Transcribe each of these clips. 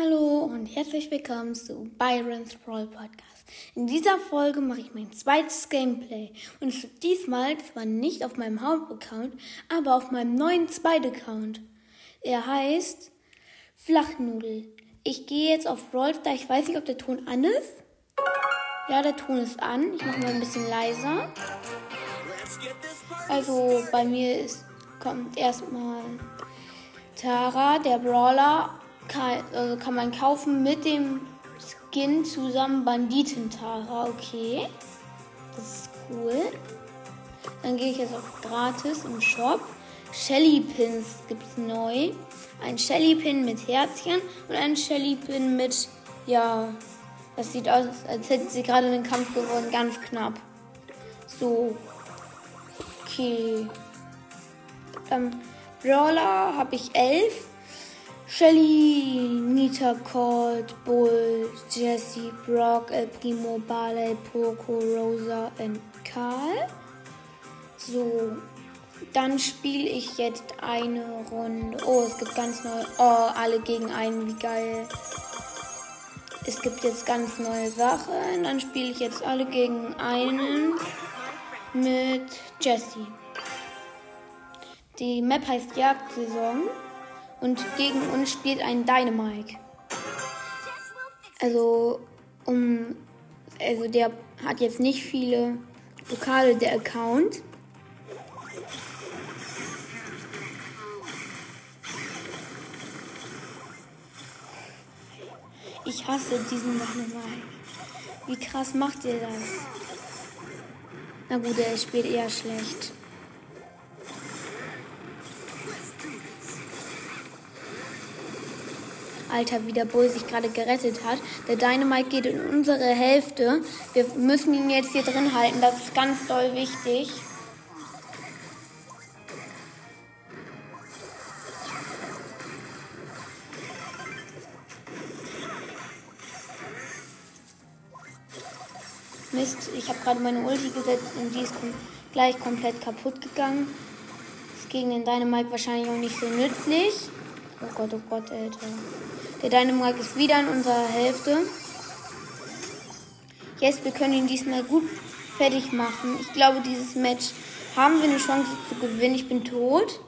Hallo und herzlich willkommen zu Byron's Brawl Podcast. In dieser Folge mache ich mein zweites Gameplay und es wird diesmal zwar nicht auf meinem Hauptaccount, aber auf meinem neuen zweiten Account. Er heißt Flachnudel. Ich gehe jetzt auf Brawl Star. Ich weiß nicht, ob der Ton an ist. Ja, der Ton ist an. Ich mache mal ein bisschen leiser. Also bei mir ist, kommt erstmal Tara, der Brawler kann, also kann man kaufen mit dem Skin zusammen Banditentara. Okay. Das ist cool. Dann gehe ich jetzt auf gratis im Shop. Shelly Pins gibt es neu. Ein Shelly Pin mit Herzchen und ein Shelly Pin mit, ja, das sieht aus, als hätten sie gerade den Kampf gewonnen. Ganz knapp. So. Okay. Ähm, Brawler habe ich elf. Shelly, Nita Colt, Bull, Jesse, Brock, El Primo, Barley, Poco, Rosa und Karl. So, dann spiele ich jetzt eine Runde. Oh, es gibt ganz neue. Oh, alle gegen einen, wie geil. Es gibt jetzt ganz neue Sachen. Dann spiele ich jetzt alle gegen einen mit Jesse. Die Map heißt Jagdsaison und gegen uns spielt ein Dynamite. Also, um, also der hat jetzt nicht viele Pokale, der Account. Ich hasse diesen Dynamite. Wie krass macht ihr das? Na gut, er spielt eher schlecht. Alter, wie der Bull sich gerade gerettet hat. Der Dynamite geht in unsere Hälfte. Wir müssen ihn jetzt hier drin halten. Das ist ganz doll wichtig. Mist, ich habe gerade meine Ulti gesetzt und die ist kom gleich komplett kaputt gegangen. Ist gegen den Dynamite wahrscheinlich auch nicht so nützlich. Oh Gott, oh Gott, Alter. Der Dynamite ist wieder in unserer Hälfte. Yes, wir können ihn diesmal gut fertig machen. Ich glaube, dieses Match haben wir eine Chance zu gewinnen. Ich bin tot.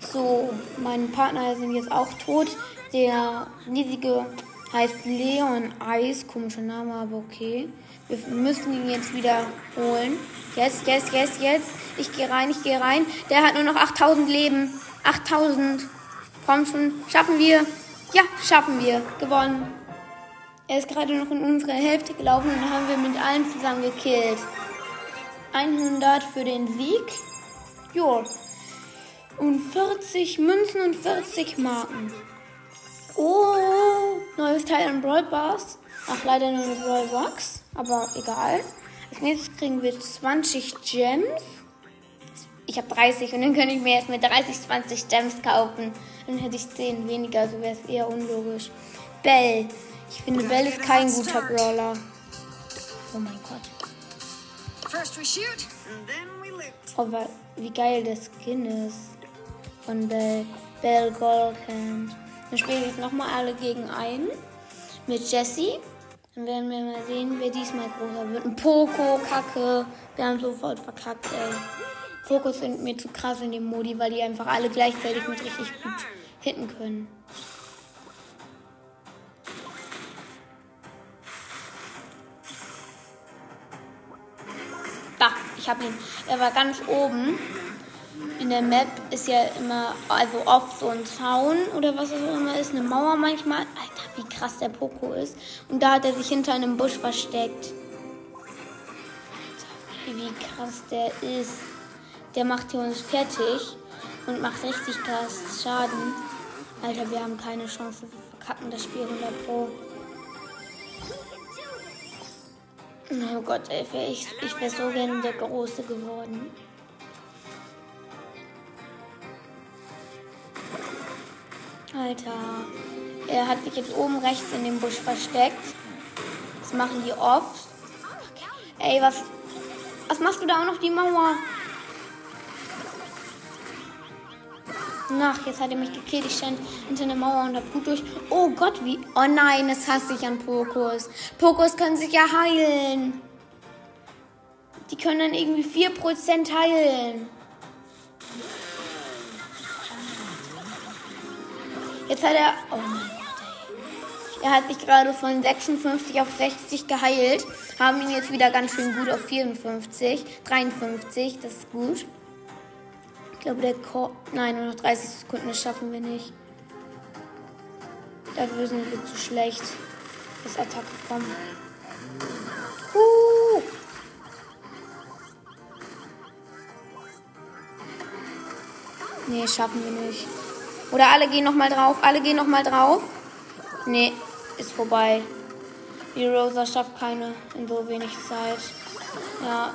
So, meine Partner sind jetzt auch tot. Der riesige heißt Leon Eis. Komischer Name, aber okay. Wir müssen ihn jetzt wieder holen. Yes, yes, yes, yes. Ich gehe rein, ich gehe rein. Der hat nur noch 8000 Leben. 8000. Komm schon, schaffen wir. Ja, schaffen wir. Gewonnen. Er ist gerade noch in unsere Hälfte gelaufen und haben wir mit allen zusammen gekillt. 100 für den Sieg. Jo. Und 40 Münzen und 40 Marken. Oh, neues Teil an Brawl Bars. Ach, leider nur eine Brawl Box. Aber egal. Als nächstes kriegen wir 20 Gems. Ich habe 30 und dann könnte ich mir jetzt mit 30, 20 Gems kaufen. Dann hätte ich 10 weniger, also wäre es eher unlogisch. Bell. Ich finde, Bell ist kein guter Brawler. Oh mein Gott. Oh, wie geil der Skin ist. Von Bell. Bell Goldhand. Dann spiele ich jetzt nochmal alle gegen einen. Mit Jessie. Dann werden wir mal sehen, wer diesmal großer wird. Ein Poco, Kacke. Wir haben sofort verkackt, ey. Pokos sind mir zu krass in dem Modi, weil die einfach alle gleichzeitig mit richtig gut hitten können. Da, ich hab ihn. Er war ganz oben. In der Map ist ja immer, also oft so ein Zaun oder was auch immer ist, eine Mauer manchmal. Alter, wie krass der Poco ist. Und da hat er sich hinter einem Busch versteckt. Alter, wie krass der ist. Der macht hier uns fertig und macht richtig krass Schaden. Alter, wir haben keine Chance. Wir verkacken das Spiel 100 Pro. Oh Gott, ey, ich, ich wäre so gerne der Große geworden. Alter, er hat sich jetzt oben rechts in dem Busch versteckt. Das machen die oft. Ey, was, was machst du da auch noch die Mauer? Nach, jetzt hat er mich gekillt. Ich stand hinter einer Mauer und hab gut durch. Oh Gott, wie. Oh nein, das hasse ich an Pokos. Pokos können sich ja heilen. Die können dann irgendwie 4% heilen. Jetzt hat er. Oh mein Gott. Er hat sich gerade von 56 auf 60 geheilt. Haben ihn jetzt wieder ganz schön gut auf 54. 53, das ist gut. Ich glaube, der Ko Nein, nur noch 30 Sekunden, das schaffen wir nicht. Dafür sind wir zu schlecht. Bis Attacke kommen. Huh. Nee, schaffen wir nicht. Oder alle gehen nochmal drauf. Alle gehen nochmal drauf. Nee, ist vorbei. Die Rosa schafft keine in so wenig Zeit. Ja.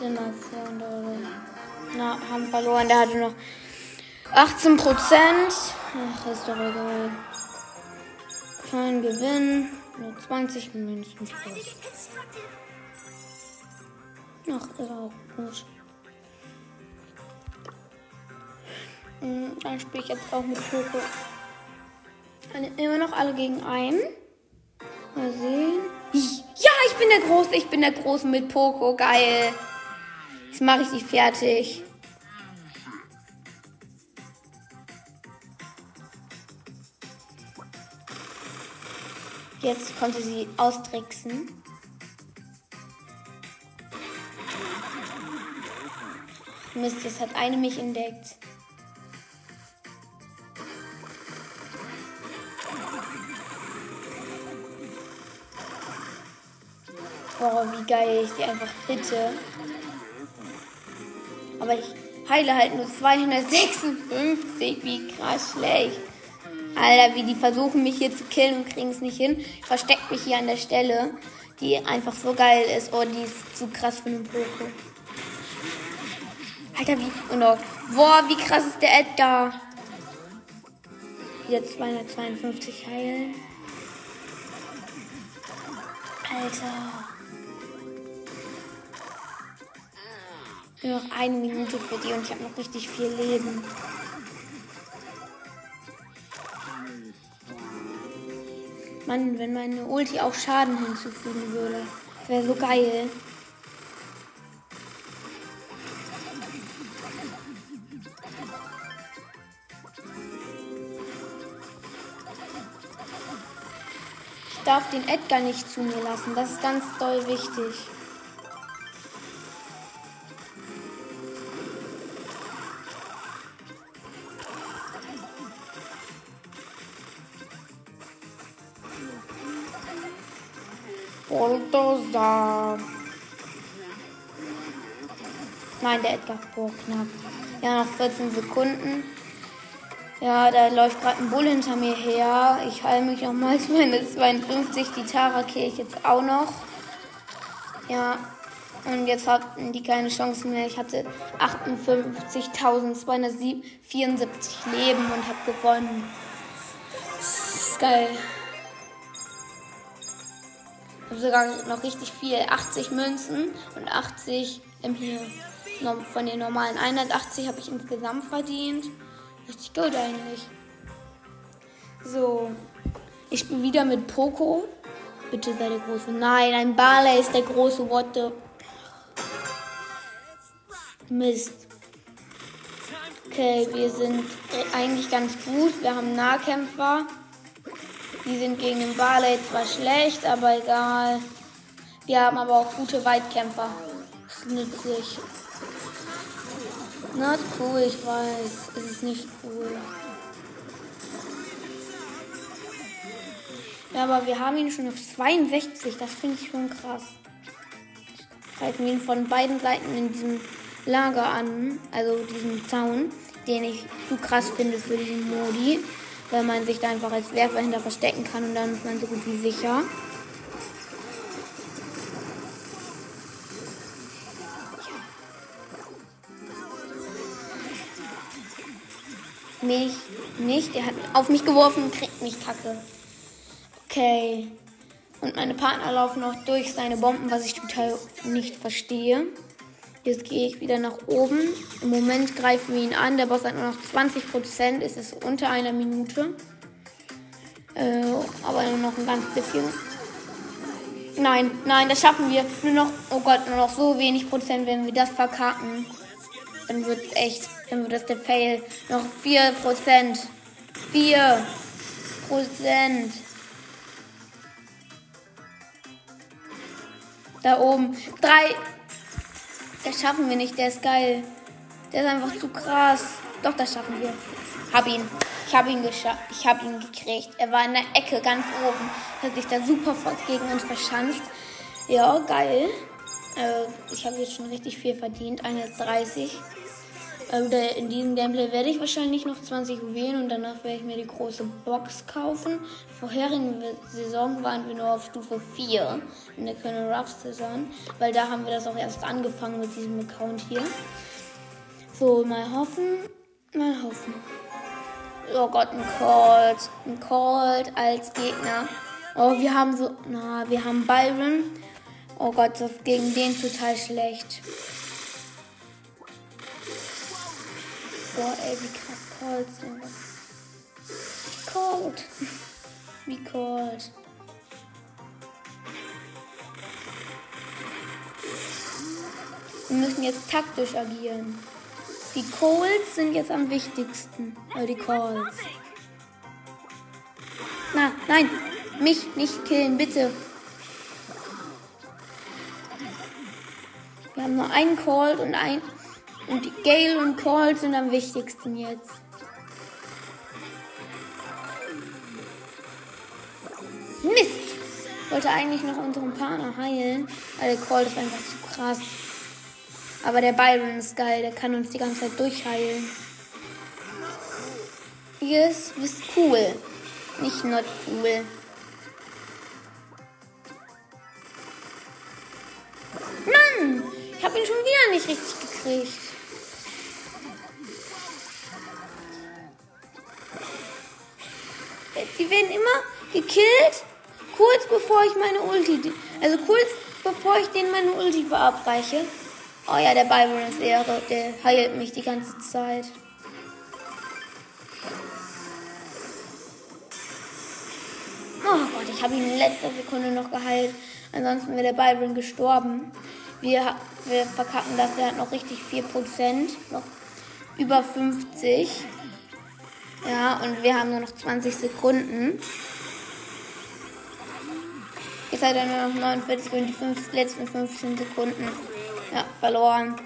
Immer vorne oder? Na, haben verloren. Der hatte noch 18 Prozent. Ach, ist doch egal. Kein Gewinn. Nur 20 Münzen. Ach, ist auch gut. Hm, dann spiele ich jetzt auch mit Poco. Immer noch alle gegen einen. Mal sehen. Ja, ich bin der Große. Ich bin der Große mit Poco. Geil. Jetzt mache ich sie fertig. Jetzt konnte sie austricksen. Mist, jetzt hat eine mich entdeckt. Boah, wie geil ich die einfach hitte. Aber ich heile halt nur 256. Wie krass schlecht. Alter, wie die versuchen mich hier zu killen und kriegen es nicht hin. Ich verstecke mich hier an der Stelle, die einfach so geil ist. Oh, die ist zu krass für einen Poco. Alter, wie. Und oh, boah, wie krass ist der Edgar. Jetzt 252 heilen. Alter. Nur noch eine Minute für die und ich habe noch richtig viel Leben. Mann, wenn meine Ulti auch Schaden hinzufügen würde, wäre so geil. Ich darf den Edgar nicht zu mir lassen, das ist ganz doll wichtig. Bulldozer. Nein, der Edgar. Boah, knapp. Ja, noch 14 Sekunden. Ja, da läuft gerade ein Bull hinter mir her. Ich heile mich nochmal. Meine 52. Die Tara kill ich jetzt auch noch. Ja. Und jetzt hatten die keine Chance mehr. Ich hatte 58.274 Leben und habe gewonnen. Das ist geil habe sogar noch richtig viel. 80 Münzen und 80 im hier von den normalen 180 habe ich insgesamt verdient. Richtig gut eigentlich. So. Ich spiele wieder mit Poco. Bitte sei der Große. Nein, ein Barley ist der Große. What. Mist. Okay, wir sind eigentlich ganz gut. Wir haben Nahkämpfer. Die sind gegen den Barley zwar schlecht, aber egal. Wir haben aber auch gute Weitkämpfer. Das ist nützlich. Not cool, ich weiß. Es ist nicht cool. Ja, aber wir haben ihn schon auf 62. Das finde ich schon krass. Greifen ihn von beiden Seiten in diesem Lager an. Also diesen Zaun, den ich zu krass finde für diesen Modi weil man sich da einfach als Werfer hinter verstecken kann und dann ist man so gut wie sicher. Mich nicht. Er hat auf mich geworfen und kriegt mich kacke. Okay. Und meine Partner laufen noch durch seine Bomben, was ich total nicht verstehe. Jetzt gehe ich wieder nach oben. Im Moment greifen wir ihn an. Der Boss hat nur noch 20%. Es ist unter einer Minute. Äh, aber nur noch ein ganz bisschen. Nein, nein, das schaffen wir. Nur noch, oh Gott, nur noch so wenig Prozent, wenn wir das verkacken. Dann wird es echt, dann wird das der Fail. Noch 4 Prozent. 4 Prozent. Da oben. 3. Das schaffen wir nicht, der ist geil. Der ist einfach zu krass. Doch, das schaffen wir. Hab ihn. Ich hab ihn geschafft. Ich hab ihn gekriegt. Er war in der Ecke ganz oben. Hat sich da super gegen uns verschanzt. Ja, geil. Äh, ich habe jetzt schon richtig viel verdient. 1,30. Ähm, der, in diesem Gameplay werde ich wahrscheinlich noch 20 Juwelen und danach werde ich mir die große Box kaufen. Vorherigen Saison waren wir nur auf Stufe 4 in der Colonel Ruffs Saison, weil da haben wir das auch erst angefangen mit diesem Account hier. So, mal hoffen, mal hoffen. Oh Gott, ein Colt, ein Colt als Gegner. Oh, wir haben so, na, wir haben Byron. Oh Gott, das ist gegen den total schlecht. Boah, ey, wie krass Colt sind. Wie Colt. Wie Colt. Wir müssen jetzt taktisch agieren. Die Calls sind jetzt am wichtigsten. Oder die Calls. Na, nein. Mich nicht killen, bitte. Wir haben nur einen Call und ein. Und Gale und Call sind am wichtigsten jetzt. Mist! Wollte eigentlich noch unseren Partner heilen, weil der Call ist einfach zu krass. Aber der Byron ist geil, der kann uns die ganze Zeit durchheilen. Yes, ist cool. Nicht not cool. Mann! Ich habe ihn schon wieder nicht richtig gekriegt. Denen meine Ulti verabreiche. Oh ja, der Byron ist Ehre. Der heilt mich die ganze Zeit. Oh Gott, ich habe ihn in letzter Sekunde noch geheilt. Ansonsten wäre der Byron gestorben. Wir, wir verkacken das. Der hat noch richtig 4%. Noch über 50. Ja, und wir haben nur noch 20 Sekunden. Jetzt hat er nur noch 49 und die fünf, letzten 15 Sekunden. Ja, verloren.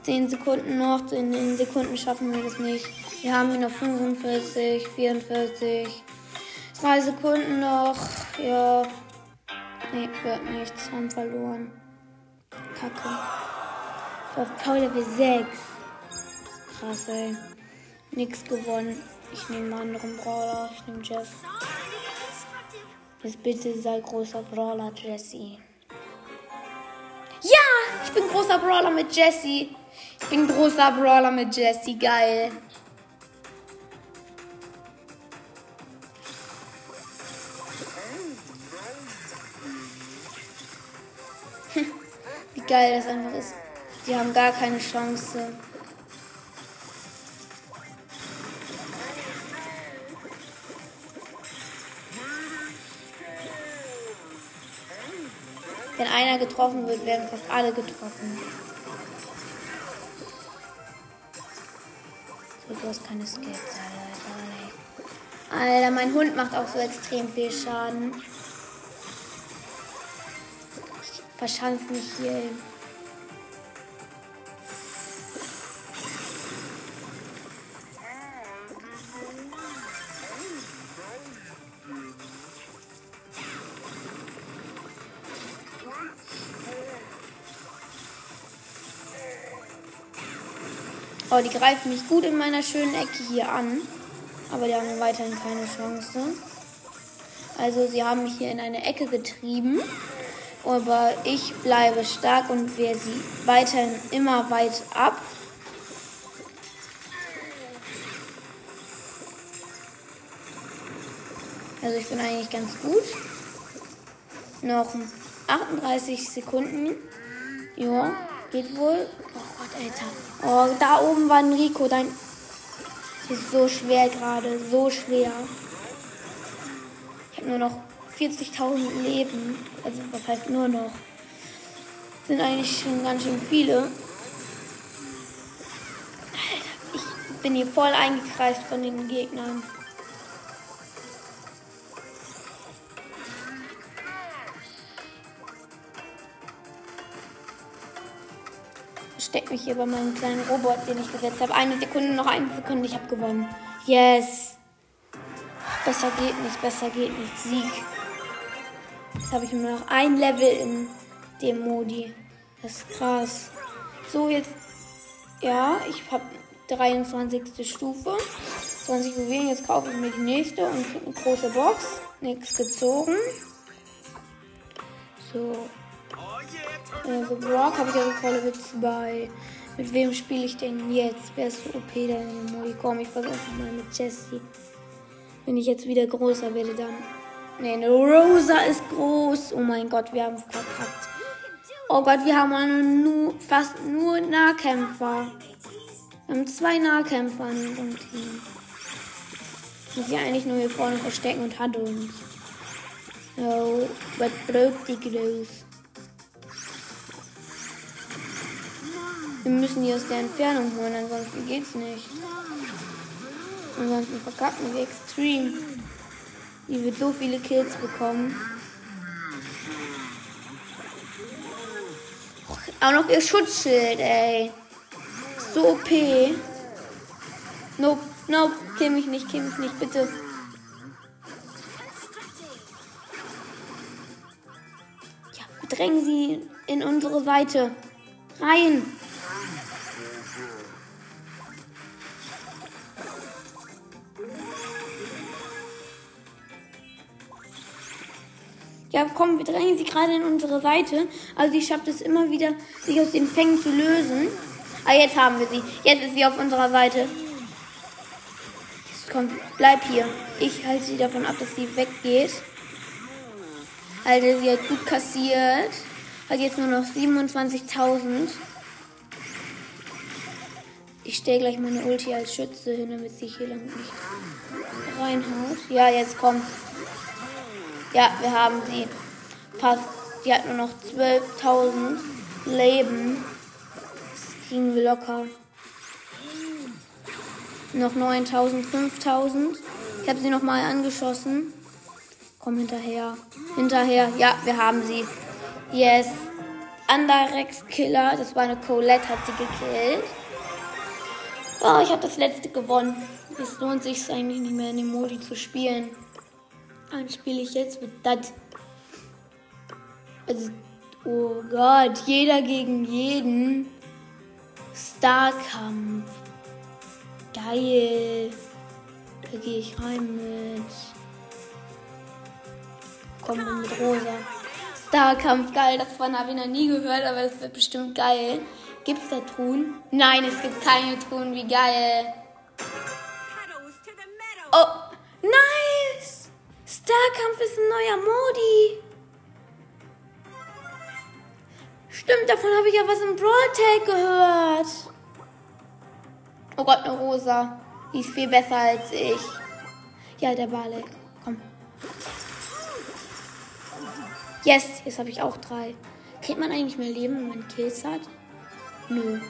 10 Sekunden noch. In den Sekunden schaffen wir das nicht. Wir haben hier noch 45, 44. 3 Sekunden noch. Ja. Nee, wird nichts. Haben verloren. Kacke. Auf Power Level 6. Krass, ey. Nix gewonnen. Ich nehme einen anderen Brawler. Ich nehme Jeff. Jetzt bitte sei großer Brawler, Jesse. Ja! Ich bin großer Brawler mit Jesse. Ich bin großer Brawler mit Jesse. Geil. Wie geil das einfach ist. Die haben gar keine Chance. Wenn einer getroffen wird, werden fast alle getroffen. So, du hast keine Skills, Alter. Alter, mein Hund macht auch so extrem viel Schaden. Ich verschanze mich hier. Oh, die greifen mich gut in meiner schönen Ecke hier an. Aber die haben weiterhin keine Chance. Also sie haben mich hier in eine Ecke getrieben. Aber ich bleibe stark und wehre sie weiterhin immer weit ab. Also ich bin eigentlich ganz gut. Noch 38 Sekunden. Ja, geht wohl. Oh, Alter. Oh, da oben war ein Rico. Dein. Ist so schwer gerade. So schwer. Ich habe nur noch 40.000 Leben. Also, was heißt nur noch? Sind eigentlich schon ganz schön viele. Alter, ich bin hier voll eingekreist von den Gegnern. Verstecke mich hier bei meinem kleinen Robot, den ich gesetzt habe. Eine Sekunde, noch eine Sekunde, ich habe gewonnen. Yes. Besser geht nicht, besser geht nicht. Sieg. Jetzt habe ich nur noch ein Level in dem Modi. Das ist krass. So, jetzt. Ja, ich habe 23. Stufe. 20 Juwelen. Jetzt kaufe ich mir die nächste und eine große Box. Nichts gezogen. So, also Brock habe ich ja auf Level 2. Mit wem spiele ich denn jetzt? Wer ist so OP da in dem Modi? Komm, ich versuche mal mit Jessie. Wenn ich jetzt wieder größer werde, dann. Ne, eine Rosa ist groß. Oh mein Gott, wir haben verkackt. Oh Gott, wir haben nur, fast nur Nahkämpfer. Wir haben zwei Nahkämpfer in unserem Team. Muss ich eigentlich nur hier vorne verstecken und hat uns. Oh, was braucht die groß? Wir müssen die aus der Entfernung holen, ansonsten geht's nicht. Ansonsten verkacken wir extrem. Die wird so viele Kills bekommen. Auch noch ihr Schutzschild, ey. So OP. Nope, nope. Kill mich nicht, kill mich nicht, bitte. Ja, drängen sie in unsere Seite. Rein. Ja, komm, wir drängen sie gerade in unsere Seite. Also sie schafft es immer wieder, sich aus den Fängen zu lösen. Ah, jetzt haben wir sie. Jetzt ist sie auf unserer Seite. Jetzt komm, bleib hier. Ich halte sie davon ab, dass sie weggeht. Alter, sie hat gut kassiert. Hat jetzt nur noch 27.000. Ich stelle gleich meine Ulti als Schütze hin, damit sie hier lang nicht reinhaut. Ja, jetzt komm. Ja, wir haben sie fast. Sie hat nur noch 12.000 Leben. Das kriegen wir locker. Noch 9.000, 5.000. Ich habe sie noch mal angeschossen. Komm hinterher. Hinterher. Ja, wir haben sie. Yes. Andarex Killer. Das war eine Colette, hat sie gekillt. Oh, ich habe das letzte gewonnen. Es lohnt sich eigentlich nicht mehr in dem Modi zu spielen. Dann spiele ich jetzt mit das. Also, oh Gott, jeder gegen jeden. Starkampf. Geil. Da gehe ich rein mit. Kommen mit Rosa. Starkampf, geil. Das von habe ich noch nie gehört, aber es wird bestimmt geil. Gibt es da Truhen? Nein, es gibt keine Truhen. Wie geil. Starkampf ist ein neuer Modi. Stimmt, davon habe ich ja was im Brawl Tag gehört. Oh Gott, eine Rosa. Die ist viel besser als ich. Ja, der Barley. Komm. Yes, jetzt habe ich auch drei. Kriegt man eigentlich mehr Leben, wenn man Kills hat? Nö.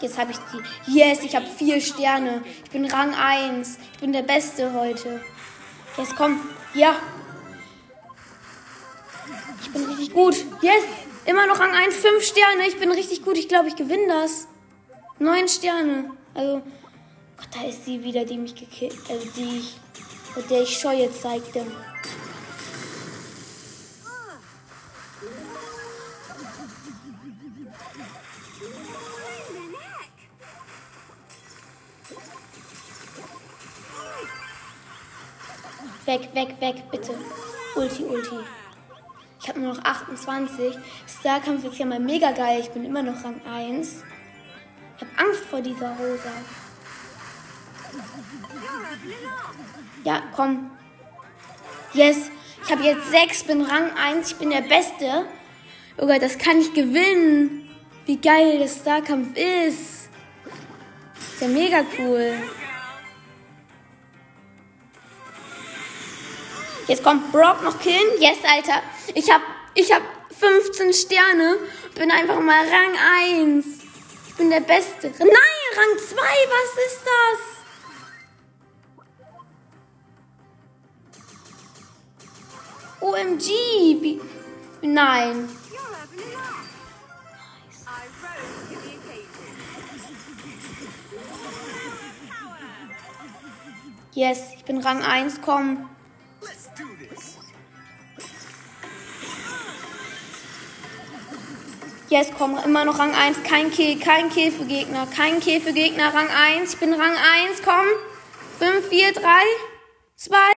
Jetzt habe ich die. Yes, ich habe vier Sterne. Ich bin Rang 1. Ich bin der Beste heute. Jetzt komm. Ja. Ich bin richtig gut. Yes. Immer noch Rang 1. Fünf Sterne. Ich bin richtig gut. Ich glaube, ich gewinne das. Neun Sterne. Also. Gott, da ist sie wieder, die mich gekillt. Also die ich. Der ich Scheue zeigte. Weg, weg, weg, bitte. Ulti, Ulti. Ich habe nur noch 28. Starkampf ist ja mal mega geil. Ich bin immer noch Rang 1. Ich habe Angst vor dieser Rosa. Ja, komm. Yes. Ich habe jetzt 6, bin Rang 1, ich bin der Beste. Oh Gott, das kann ich gewinnen. Wie geil der Starkampf ist. Ist ja mega cool. Jetzt kommt Brock noch killen. Yes, Alter. Ich hab, ich hab 15 Sterne. Bin einfach mal Rang 1. Ich bin der Beste. Nein, Rang 2. Was ist das? OMG. Wie? Nein. Yes, ich bin Rang 1, komm. Yes, komm, immer noch Rang 1, kein Kill, kein Kill für Gegner, kein Kill für Gegner, Rang 1, ich bin Rang 1, komm. 5, 4, 3, 2.